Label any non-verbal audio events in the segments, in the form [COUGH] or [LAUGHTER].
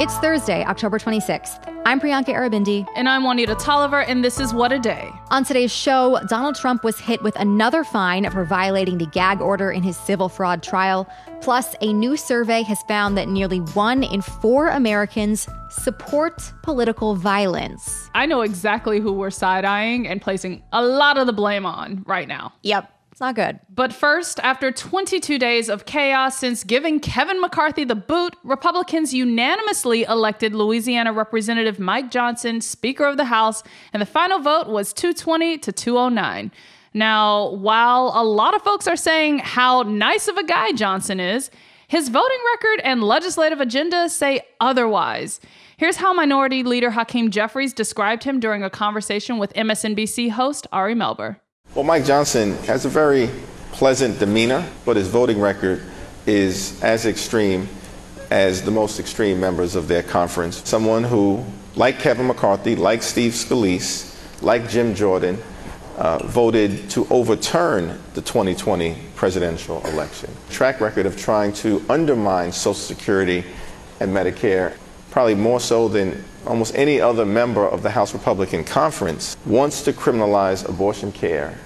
It's Thursday, October 26th. I'm Priyanka Aribindi. And I'm Juanita Tolliver, and this is What a Day. On today's show, Donald Trump was hit with another fine for violating the gag order in his civil fraud trial. Plus, a new survey has found that nearly one in four Americans support political violence. I know exactly who we're side eyeing and placing a lot of the blame on right now. Yep. It's not good. But first, after 22 days of chaos since giving Kevin McCarthy the boot, Republicans unanimously elected Louisiana Representative Mike Johnson Speaker of the House, and the final vote was 220 to 209. Now, while a lot of folks are saying how nice of a guy Johnson is, his voting record and legislative agenda say otherwise. Here's how Minority Leader Hakeem Jeffries described him during a conversation with MSNBC host Ari Melber. Well, Mike Johnson has a very pleasant demeanor, but his voting record is as extreme as the most extreme members of their conference. Someone who, like Kevin McCarthy, like Steve Scalise, like Jim Jordan, uh, voted to overturn the 2020 presidential election. Track record of trying to undermine Social Security and Medicare, probably more so than almost any other member of the House Republican Conference, wants to criminalize abortion care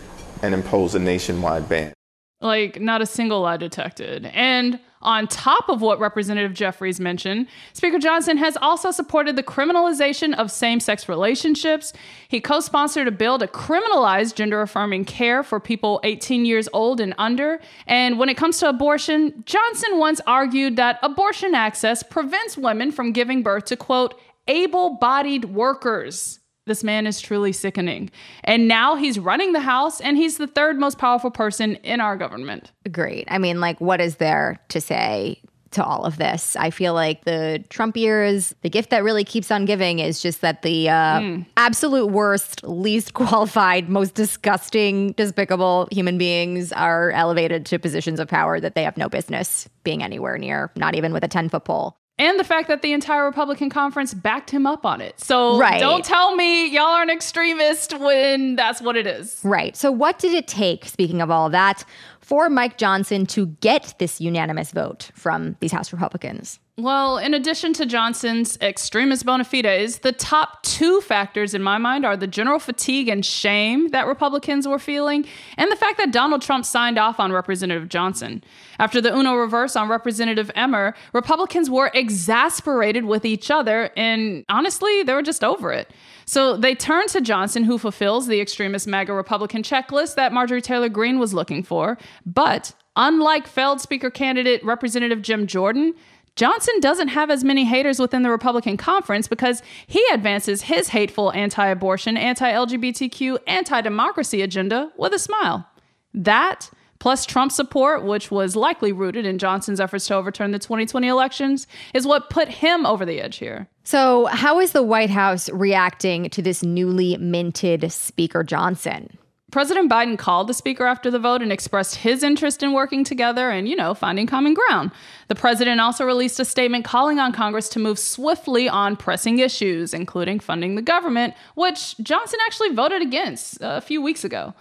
and impose a nationwide ban. Like, not a single lie detected. And on top of what Representative Jeffries mentioned, Speaker Johnson has also supported the criminalization of same sex relationships. He co sponsored a bill to criminalize gender affirming care for people 18 years old and under. And when it comes to abortion, Johnson once argued that abortion access prevents women from giving birth to, quote, able bodied workers. This man is truly sickening. And now he's running the House and he's the third most powerful person in our government. Great. I mean, like, what is there to say to all of this? I feel like the Trump years, the gift that really keeps on giving is just that the uh, mm. absolute worst, least [LAUGHS] qualified, most disgusting, despicable human beings are elevated to positions of power that they have no business being anywhere near, not even with a 10 foot pole and the fact that the entire Republican conference backed him up on it. So right. don't tell me y'all are an extremist when that's what it is. Right. So what did it take, speaking of all that, for Mike Johnson to get this unanimous vote from these House Republicans? Well, in addition to Johnson's extremist bona fides, the top two factors in my mind are the general fatigue and shame that Republicans were feeling, and the fact that Donald Trump signed off on Representative Johnson. After the Uno reverse on Representative Emmer, Republicans were exasperated with each other, and honestly, they were just over it. So they turned to Johnson, who fulfills the extremist MAGA Republican checklist that Marjorie Taylor Greene was looking for. But unlike failed Speaker candidate Representative Jim Jordan, Johnson doesn't have as many haters within the Republican conference because he advances his hateful anti abortion, anti LGBTQ, anti democracy agenda with a smile. That, plus Trump support, which was likely rooted in Johnson's efforts to overturn the 2020 elections, is what put him over the edge here. So, how is the White House reacting to this newly minted Speaker Johnson? President Biden called the speaker after the vote and expressed his interest in working together and, you know, finding common ground. The president also released a statement calling on Congress to move swiftly on pressing issues, including funding the government, which Johnson actually voted against uh, a few weeks ago.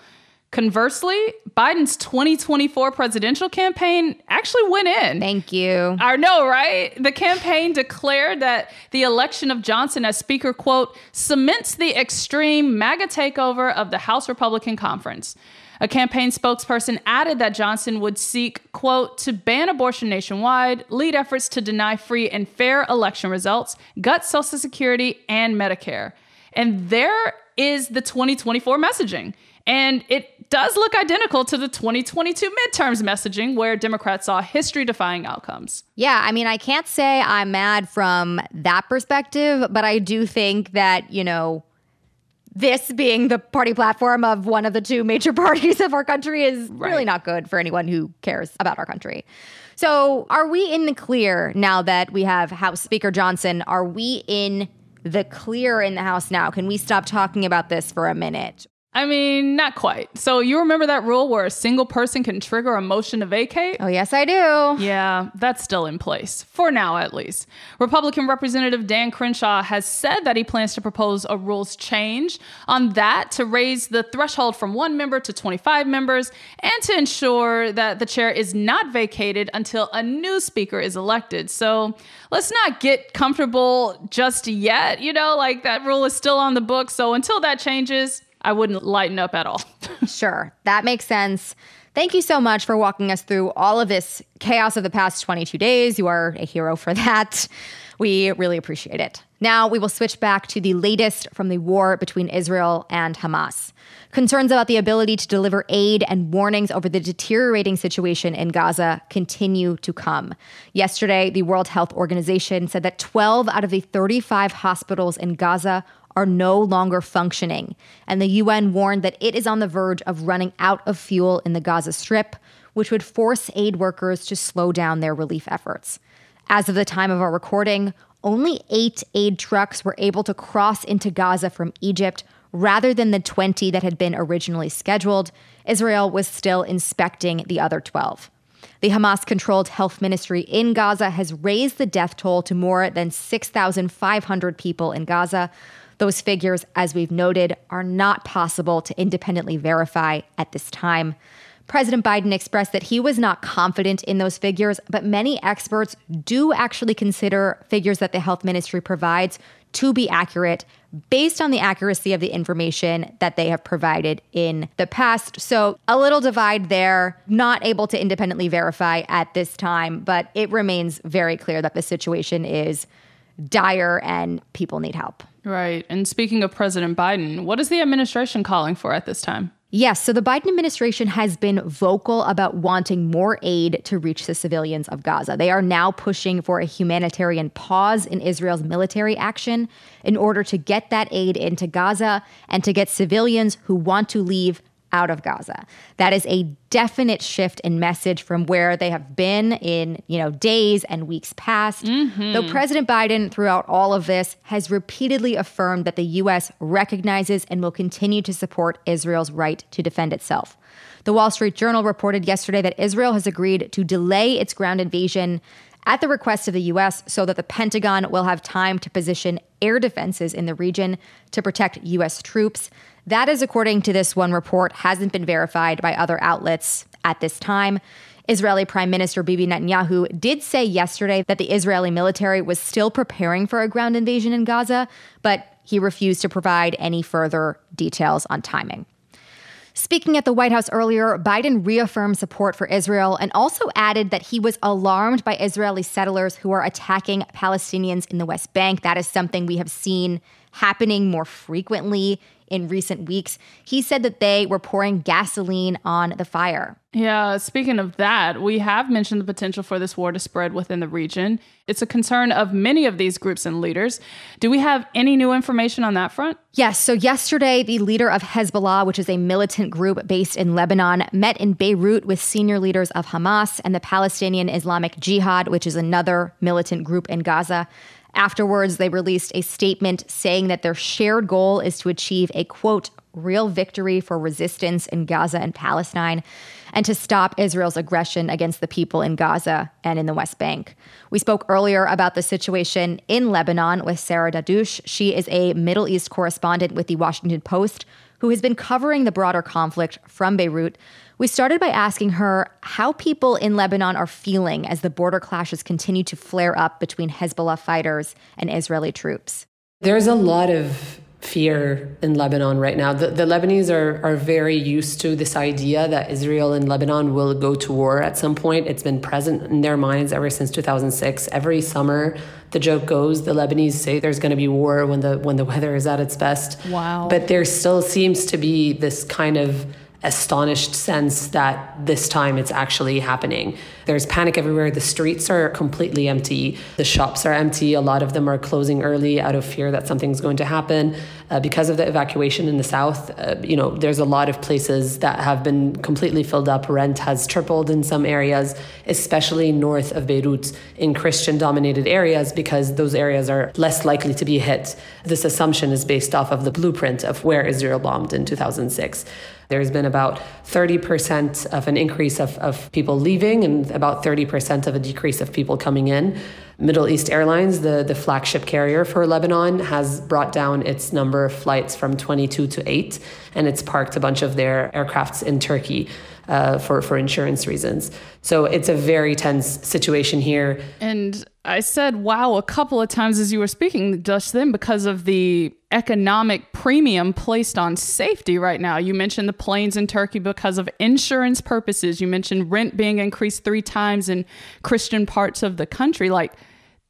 Conversely, Biden's 2024 presidential campaign actually went in. Thank you. I know, right? The campaign declared that the election of Johnson as Speaker, quote, cements the extreme MAGA takeover of the House Republican Conference. A campaign spokesperson added that Johnson would seek, quote, to ban abortion nationwide, lead efforts to deny free and fair election results, gut Social Security, and Medicare. And there is the 2024 messaging. And it does look identical to the 2022 midterms messaging, where Democrats saw history defying outcomes. Yeah, I mean, I can't say I'm mad from that perspective, but I do think that, you know, this being the party platform of one of the two major [LAUGHS] parties of our country is right. really not good for anyone who cares about our country. So, are we in the clear now that we have House Speaker Johnson? Are we in the clear in the House now? Can we stop talking about this for a minute? I mean, not quite. So you remember that rule where a single person can trigger a motion to vacate? Oh, yes, I do. Yeah, that's still in place, for now at least. Republican Representative Dan Crenshaw has said that he plans to propose a rules change on that to raise the threshold from one member to 25 members and to ensure that the chair is not vacated until a new speaker is elected. So let's not get comfortable just yet. You know, like that rule is still on the book. So until that changes, I wouldn't lighten up at all. [LAUGHS] sure, that makes sense. Thank you so much for walking us through all of this chaos of the past 22 days. You are a hero for [LAUGHS] that. We really appreciate it. Now we will switch back to the latest from the war between Israel and Hamas. Concerns about the ability to deliver aid and warnings over the deteriorating situation in Gaza continue to come. Yesterday, the World Health Organization said that 12 out of the 35 hospitals in Gaza are no longer functioning. And the UN warned that it is on the verge of running out of fuel in the Gaza Strip, which would force aid workers to slow down their relief efforts. As of the time of our recording, only eight aid trucks were able to cross into Gaza from Egypt rather than the 20 that had been originally scheduled. Israel was still inspecting the other 12. The Hamas controlled health ministry in Gaza has raised the death toll to more than 6,500 people in Gaza, those figures, as we've noted, are not possible to independently verify at this time. President Biden expressed that he was not confident in those figures, but many experts do actually consider figures that the health ministry provides to be accurate based on the accuracy of the information that they have provided in the past. So, a little divide there, not able to independently verify at this time, but it remains very clear that the situation is dire and people need help. Right. And speaking of President Biden, what is the administration calling for at this time? Yes, so the Biden administration has been vocal about wanting more aid to reach the civilians of Gaza. They are now pushing for a humanitarian pause in Israel's military action in order to get that aid into Gaza and to get civilians who want to leave out of Gaza. That is a definite shift in message from where they have been in, you know, days and weeks past. Mm-hmm. Though President Biden throughout all of this has repeatedly affirmed that the US recognizes and will continue to support Israel's right to defend itself. The Wall Street Journal reported yesterday that Israel has agreed to delay its ground invasion at the request of the U.S. so that the Pentagon will have time to position air defenses in the region to protect U.S. troops. That is according to this one report, hasn't been verified by other outlets at this time. Israeli Prime Minister Bibi Netanyahu did say yesterday that the Israeli military was still preparing for a ground invasion in Gaza, but he refused to provide any further details on timing. Speaking at the White House earlier, Biden reaffirmed support for Israel and also added that he was alarmed by Israeli settlers who are attacking Palestinians in the West Bank. That is something we have seen happening more frequently in recent weeks. He said that they were pouring gasoline on the fire. Yeah, speaking of that, we have mentioned the potential for this war to spread within the region. It's a concern of many of these groups and leaders. Do we have any new information on that front? Yes. So, yesterday, the leader of Hezbollah, which is a militant group based in Lebanon, met in Beirut with senior leaders of Hamas and the Palestinian Islamic Jihad, which is another militant group in Gaza. Afterwards, they released a statement saying that their shared goal is to achieve a quote, real victory for resistance in Gaza and Palestine, and to stop Israel's aggression against the people in Gaza and in the West Bank. We spoke earlier about the situation in Lebanon with Sarah Dadouch. She is a Middle East correspondent with the Washington Post who has been covering the broader conflict from Beirut. We started by asking her how people in Lebanon are feeling as the border clashes continue to flare up between Hezbollah fighters and Israeli troops. There's a lot of fear in Lebanon right now. The, the, Lebanese are, are very used to this idea that Israel and Lebanon will go to war at some point. It's been present in their minds ever since 2006. Every summer, the joke goes, the Lebanese say there's going to be war when the when the [LAUGHS] weather is at its best. Wow. But there still seems to be this kind of astonished sense that this time it's actually happening. There's panic everywhere. The streets are completely empty. The shops are empty. A lot of them are closing early out of fear that something's going to happen. Uh, because of the evacuation in the south, uh, you know, there's a lot of places that have been completely filled up. Rent has tripled in some areas, especially north of Beirut in Christian dominated areas, because those areas are less likely to be hit. This assumption is based off of the blueprint of where Israel bombed in 2006. There's been about 30% of an increase of, of people leaving and about 30% of a decrease of people coming in. Middle East Airlines, the, the flagship carrier for Lebanon, has brought down its number of flights from 22 to 8, and it's parked a bunch of their aircrafts in Turkey uh, for, for insurance reasons. So it's a very tense situation here. And I said, wow, a couple of times as you were speaking just then because of the economic premium placed on safety right now. You mentioned the planes in Turkey because of insurance purposes. You mentioned rent being increased three times in Christian parts of the country. Like,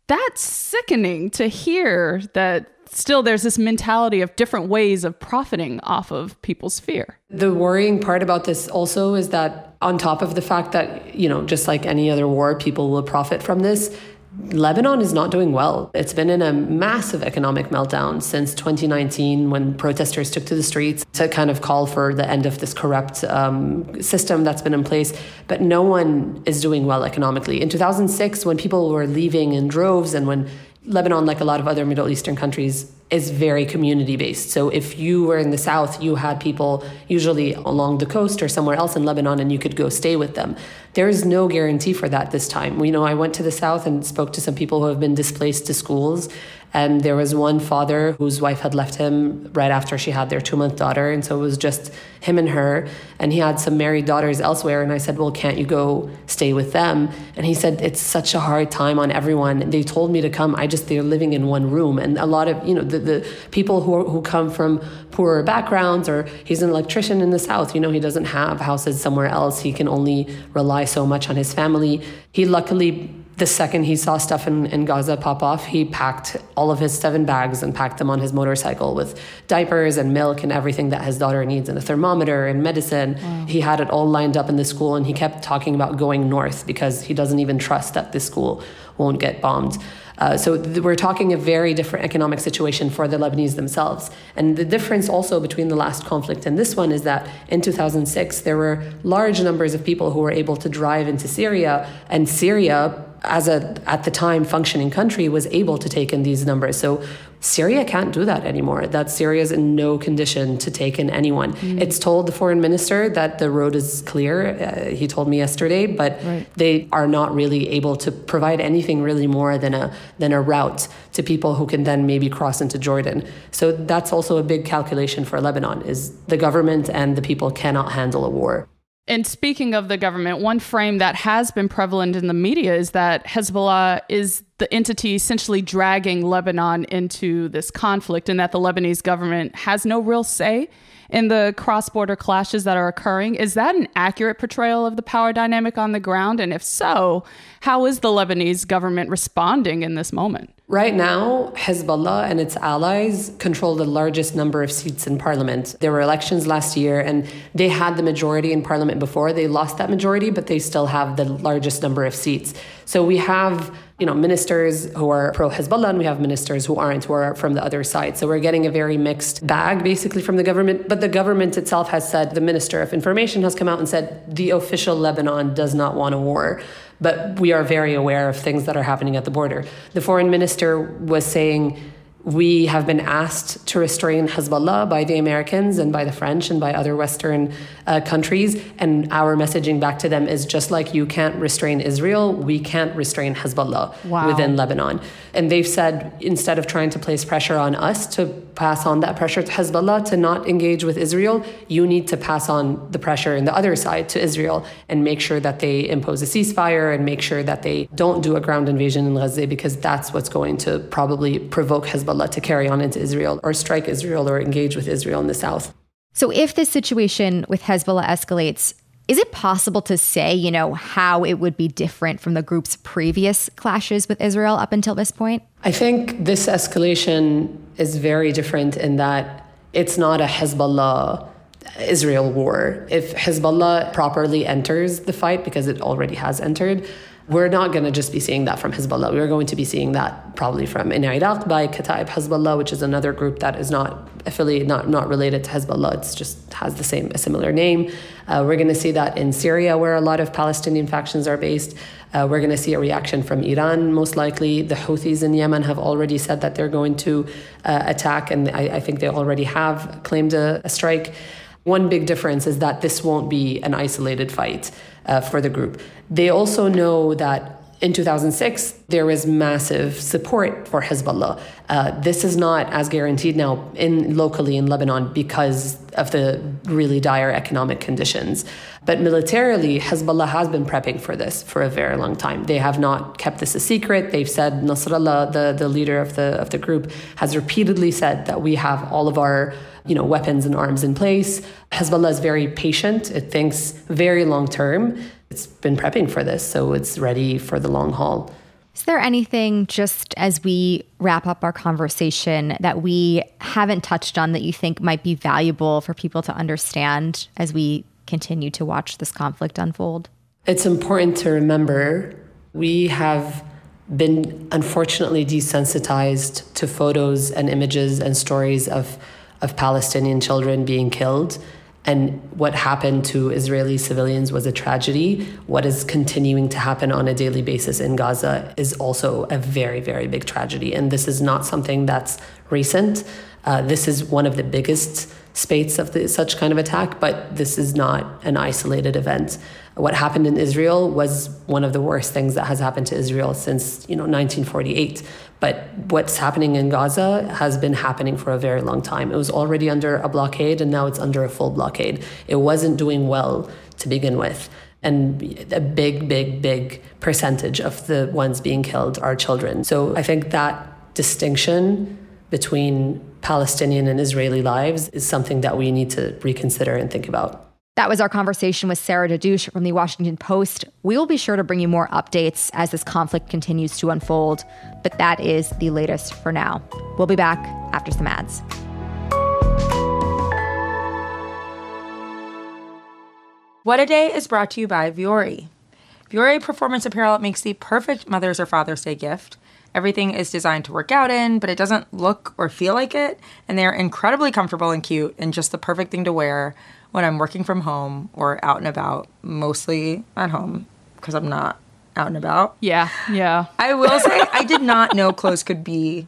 that's sickening to hear that still there's this mentality of different ways of profiting off of people's fear. The worrying part about this also is that on top of the fact that, you know, just like any other war, people will profit from this, Lebanon is not doing well. It's been in a massive economic meltdown since 2019 when protesters took to the streets to kind of call for the end of this corrupt um, system that's been in place. But no one is doing well economically. In 2006, when people were leaving in droves and when Lebanon, like a lot of other Middle Eastern countries, is very community based. So if you were in the south, you had people usually along the coast or somewhere else in Lebanon and you could go stay with them. There is no guarantee for that this time. You know, I went to the south and spoke to some people who have been displaced to schools and there was one father whose wife had left him right after she had their two month daughter. And so it was just him and her. And he had some married daughters elsewhere. And I said, Well, can't you go stay with them? And he said, It's such a hard time on everyone. They told me to come. I just, they're living in one room. And a lot of, you know, the, the people who, are, who come from poorer backgrounds, or he's an electrician in the South, you know, he doesn't have houses somewhere else. He can only rely so much on his family. He luckily the second he saw stuff in, in Gaza pop off, he packed all of his seven bags and packed them on his motorcycle with diapers and milk and everything that his daughter needs and a thermometer and medicine. Wow. He had it all lined up in the school and he kept talking about going north because he doesn't even trust that this school won't get bombed. Uh, so th- we're talking a very different economic situation for the Lebanese themselves. And the difference also between the last conflict and this one is that in 2006, there were large numbers of people who were able to drive into Syria, and Syria as a at the time functioning country was able to take in these numbers. So Syria can't do that anymore. That Syria is in no condition to take in anyone. Mm. It's told the foreign minister that the road is clear. Uh, he told me yesterday, but right. they are not really able to provide anything really more than a than a route to people who can then maybe cross into Jordan. So that's also a big calculation for Lebanon is the government and the people cannot handle a war. And speaking of the government, one frame that has been prevalent in the media is that Hezbollah is the entity essentially dragging Lebanon into this conflict and that the Lebanese government has no real say in the cross border clashes that are occurring. Is that an accurate portrayal of the power dynamic on the ground? And if so, how is the Lebanese government responding in this moment? Right now, Hezbollah and its allies control the largest number of seats in parliament. There were elections last year, and they had the majority in parliament before. They lost that majority, but they still have the largest number of seats. So we have you know, ministers who are pro Hezbollah and we have ministers who aren't, who are from the other side. So we're getting a very mixed bag basically from the government. But the government itself has said, the Minister of Information has come out and said, the official Lebanon does not want a war but we are very aware of things that are happening at the border. The foreign minister was saying we have been asked to restrain Hezbollah by the Americans and by the French and by other Western uh, countries. And our messaging back to them is just like you can't restrain Israel, we can't restrain Hezbollah wow. within Lebanon. And they've said instead of trying to place pressure on us to pass on that pressure to Hezbollah to not engage with Israel, you need to pass on the pressure in the other side to Israel and make sure that they impose a ceasefire and make sure that they don't do a ground invasion in Gaza because that's what's going to probably provoke Hezbollah Hezbollah to carry on into Israel or strike Israel or engage with Israel in the south. So, if this situation with Hezbollah escalates, is it possible to say, you know, how it would be different from the group's previous clashes with Israel up until this point? I think this escalation is very different in that it's not a Hezbollah Israel war. If Hezbollah properly enters the fight, because it already has entered, we're not going to just be seeing that from Hezbollah. We're going to be seeing that probably from in Iraq by Kataib Hezbollah, which is another group that is not affiliated, not, not related to Hezbollah. It's just has the same, a similar name. Uh, we're going to see that in Syria, where a lot of Palestinian factions are based. Uh, we're going to see a reaction from Iran, most likely. The Houthis in Yemen have already said that they're going to uh, attack, and I, I, think they already have claimed a, a strike. One big difference is that this won't be an isolated fight uh, for the group. They also know that in 2006, there was massive support for Hezbollah. Uh, this is not as guaranteed now in locally in Lebanon because of the really dire economic conditions. But militarily, Hezbollah has been prepping for this for a very long time. They have not kept this a secret. They've said Nasrallah, the, the leader of the of the group, has repeatedly said that we have all of our you know weapons and arms in place. Hezbollah is very patient. It thinks very long term it's been prepping for this, so it's ready for the long haul. Is there anything, just as we wrap up our conversation, that we haven't touched on that you think might be valuable for people to understand as we continue to watch this conflict unfold? It's important to remember we have been unfortunately desensitized to photos and images and stories of, of Palestinian children being killed and what happened to Israeli civilians was a tragedy. What is continuing to happen on a daily basis in Gaza is also a very, very big tragedy. And this is not something that's recent. Uh, this is one of the biggest spates of the, such kind of attack, but this is not an isolated event. What happened in Israel was one of the worst things that has happened to Israel since you know 1948. But what's happening in Gaza has been happening for a very long time. It was already under a blockade, and now it's under a full blockade. It wasn't doing well to begin with. And a big, big, big percentage of the ones being killed are children. So I think that distinction between Palestinian and Israeli lives is something that we need to reconsider and think about. That was our conversation with Sarah Dadouch from the Washington Post. We will be sure to bring you more updates as this conflict continues to unfold, but that is the latest for now. We'll be back after some ads. What a Day is brought to you by Vuori. Vuori Performance Apparel makes the perfect Mother's or Father's Day gift. Everything is designed to work out in, but it doesn't look or feel like it. And they're incredibly comfortable and cute and just the perfect thing to wear when I'm working from home or out and about, mostly at home because I'm not out and about. Yeah, yeah. I will say I did not know clothes could be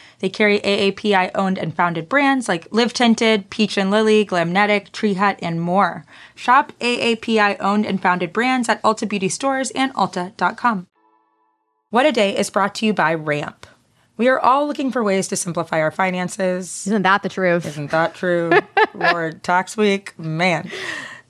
They carry AAPI owned and founded brands like Live Tinted, Peach and Lily, Glamnetic, Tree Hut, and more. Shop AAPI owned and founded brands at Ulta Beauty Stores and Ulta.com. What a Day is brought to you by Ramp. We are all looking for ways to simplify our finances. Isn't that the truth? Isn't that true? [LAUGHS] Lord, tax week, man.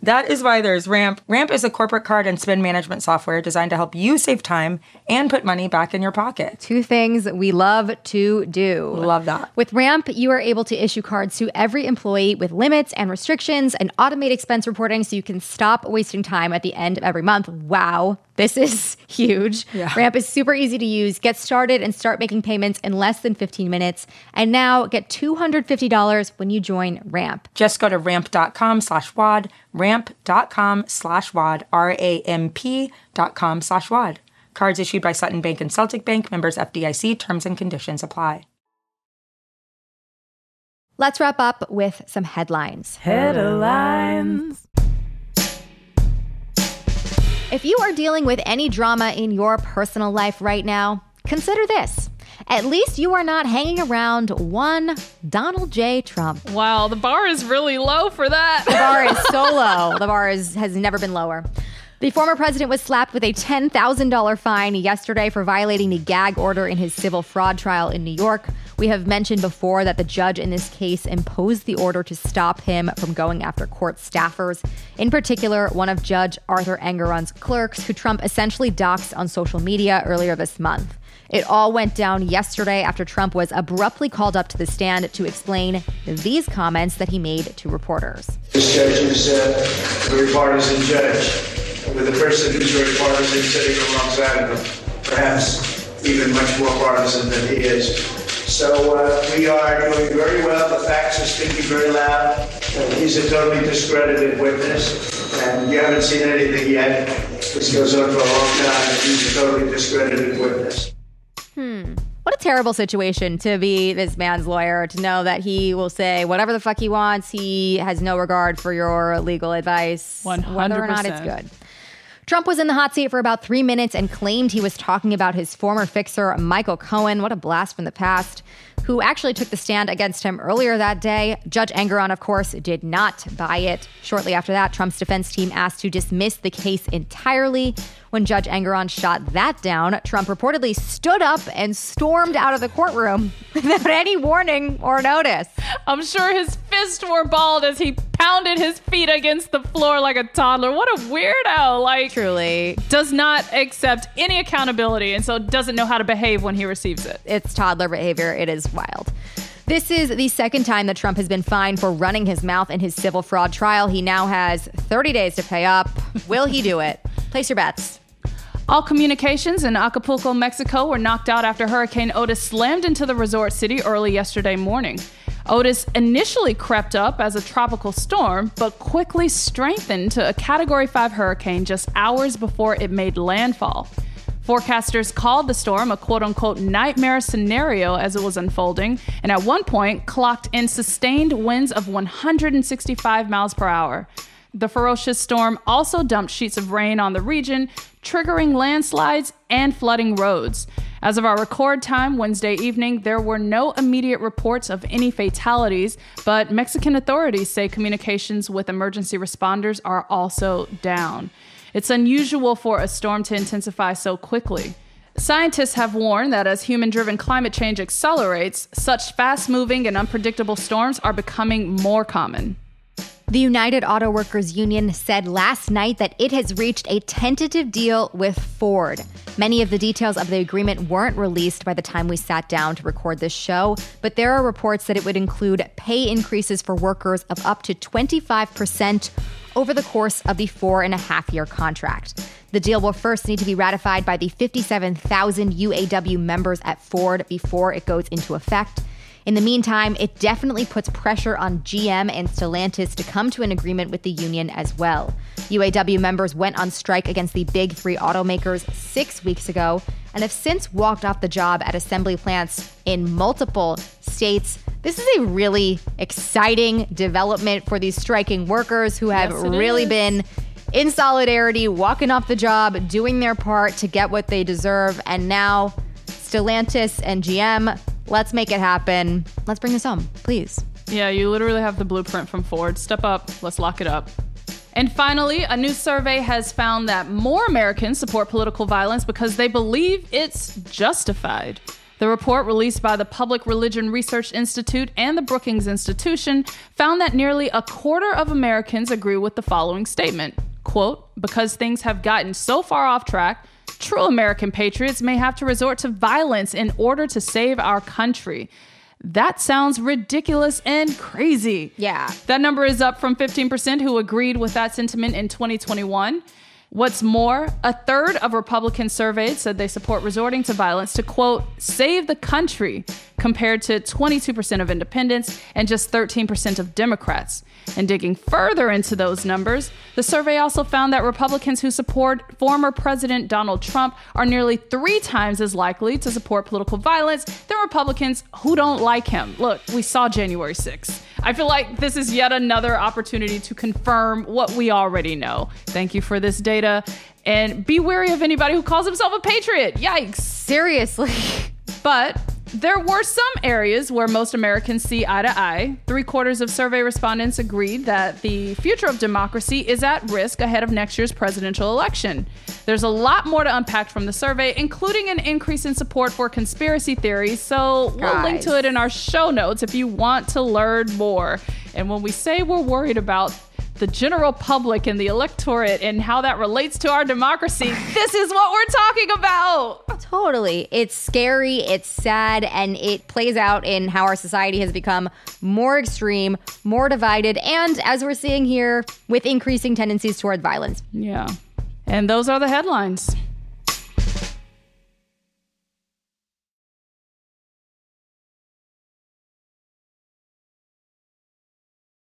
That is why there's Ramp. Ramp is a corporate card and spend management software designed to help you save time and put money back in your pocket. Two things we love to do. Love that. With Ramp, you are able to issue cards to every employee with limits and restrictions and automate expense reporting so you can stop wasting time at the end of every month. Wow. This is [LAUGHS] huge. Yeah. Ramp is super easy to use. Get started and start making payments in less than 15 minutes. And now get $250 when you join Ramp. Just go to ramp.com slash WAD, ramp.com slash WAD, R-A-M-P dot com slash WAD. Cards issued by Sutton Bank and Celtic Bank, members FDIC, terms and conditions apply. Let's wrap up with some headlines. Headlines. If you are dealing with any drama in your personal life right now, consider this. At least you are not hanging around one Donald J. Trump. Wow, the bar is really low for that. The bar is [LAUGHS] so low. The bar is, has never been lower. The former president was slapped with a $10,000 fine yesterday for violating the gag order in his civil fraud trial in New York. We have mentioned before that the judge in this case imposed the order to stop him from going after court staffers, in particular, one of Judge Arthur Engoron's clerks, who Trump essentially doxed on social media earlier this month. It all went down yesterday after Trump was abruptly called up to the stand to explain these comments that he made to reporters. This judge is uh, a very partisan judge, with a person who's very partisan sitting alongside him, perhaps even much more partisan than he is. So uh, we are doing very well. The facts are speaking very loud. Uh, he's a totally discredited witness, and you haven't seen anything yet. This goes on for a long time, he's a totally discredited witness. Hmm. What a terrible situation to be this man's lawyer, to know that he will say whatever the fuck he wants. He has no regard for your legal advice, whether or not it's good. Trump was in the hot seat for about three minutes and claimed he was talking about his former fixer, Michael Cohen. What a blast from the past. Who actually took the stand against him earlier that day. Judge Engoron, of course, did not buy it. Shortly after that, Trump's defense team asked to dismiss the case entirely. When Judge Engoron shot that down, Trump reportedly stood up and stormed out of the courtroom [LAUGHS] without any warning or notice. I'm sure his fists were balled as he pounded his feet against the floor like a toddler. What a weirdo. Like, Truly, does not accept any accountability and so doesn't know how to behave when he receives it. it's toddler behavior. It is wild. This is the second time that Trump has been fined for running his mouth in his civil fraud trial. He now has 30 days to pay up. Will he do it? Place your bets. All communications in Acapulco, Mexico were knocked out after Hurricane Otis slammed into the resort city early yesterday morning. Otis initially crept up as a tropical storm, but quickly strengthened to a Category 5 hurricane just hours before it made landfall. Forecasters called the storm a quote unquote nightmare scenario as it was unfolding, and at one point clocked in sustained winds of 165 miles per hour. The ferocious storm also dumped sheets of rain on the region, triggering landslides and flooding roads. As of our record time Wednesday evening, there were no immediate reports of any fatalities, but Mexican authorities say communications with emergency responders are also down. It's unusual for a storm to intensify so quickly. Scientists have warned that as human driven climate change accelerates, such fast moving and unpredictable storms are becoming more common. The United Auto Workers Union said last night that it has reached a tentative deal with Ford. Many of the details of the agreement weren't released by the time we sat down to record this show, but there are reports that it would include pay increases for workers of up to 25% over the course of the four and a half year contract. The deal will first need to be ratified by the 57,000 UAW members at Ford before it goes into effect. In the meantime, it definitely puts pressure on GM and Stellantis to come to an agreement with the union as well. UAW members went on strike against the big three automakers six weeks ago and have since walked off the job at assembly plants in multiple states. This is a really exciting development for these striking workers who have Yes, really is. been in solidarity, walking off the job, doing their part to get what they deserve. And now, Stellantis and GM, let's make it happen. Let's bring this home, please. Yeah, you literally have the blueprint from Ford. Step up, let's lock it up. And finally, a new survey has found that more Americans support political violence because they believe it's justified. The report released by the Public Religion Research Institute and the Brookings Institution found that nearly a quarter of Americans agree with the following statement. Quote, because things have gotten so far off track, true American patriots may have to resort to violence in order to save our country. That sounds ridiculous and crazy. Yeah. That number is up from 15% who agreed with that sentiment in 2021. What's more, a third of Republicans surveyed said they support resorting to violence to, quote, save the country, compared to 22% of independents and just 13% of Democrats. And digging further into those numbers, the survey also found that Republicans who support former President Donald Trump are nearly three times as likely to support political violence than Republicans who don't like him. Look, we saw January 6th. I feel like this is yet another opportunity to confirm what we already know. Thank you for this data. And be wary of anybody who calls himself a patriot. Yikes. Seriously. But there were some areas where most Americans see eye to eye. Three quarters of survey respondents agreed that the future of democracy is at risk ahead of next year's presidential election. There's a lot more to unpack from the survey, including an increase in support for conspiracy theories. So we'll link to it in our show notes if you want to learn more. And when we say we're worried about the general public and the electorate and how that relates to our democracy, this is what we're talking about. Totally. It's scary, it's sad, and it plays out in how our society has become more extreme, more divided, and as we're seeing here, with increasing tendencies toward violence. Yeah. And those are the headlines.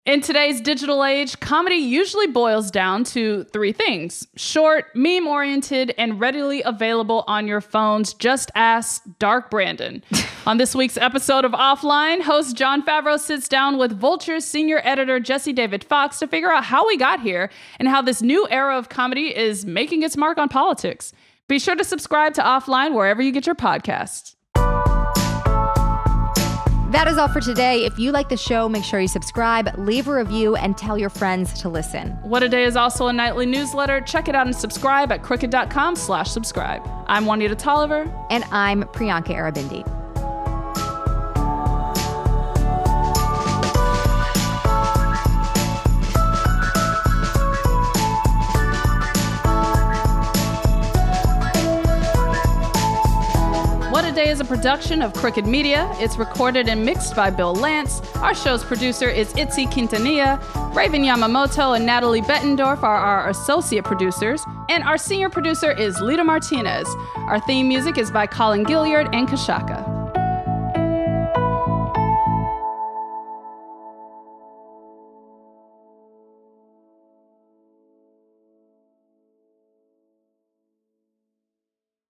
In today's digital age, comedy usually boils down to three things short, meme oriented, and readily available on your phones. Just ask Dark Brandon. [LAUGHS] on this week's episode of Offline, host John Favreau sits down with Vulture's senior editor Jesse David Fox to figure out how we got here and how this new era of comedy is making its mark on politics. Be sure to subscribe to Offline wherever you get your podcasts. That is all for today. If you like the show, make sure you subscribe, leave a review, and tell your friends to listen. What a Day is also a nightly newsletter. Check it out and subscribe at crooked.com slash subscribe. I'm Juanita Tolliver. And I'm Priyanka Aribindi. Day is a production of Crooked Media. It's recorded and mixed by Bill Lance. Our show's producer is Itzi Quintanilla. Raven Yamamoto and Natalie Bettendorf are our associate producers. And our senior producer is Lita Martinez. Our theme music is by Colin Gilliard and Kashaka.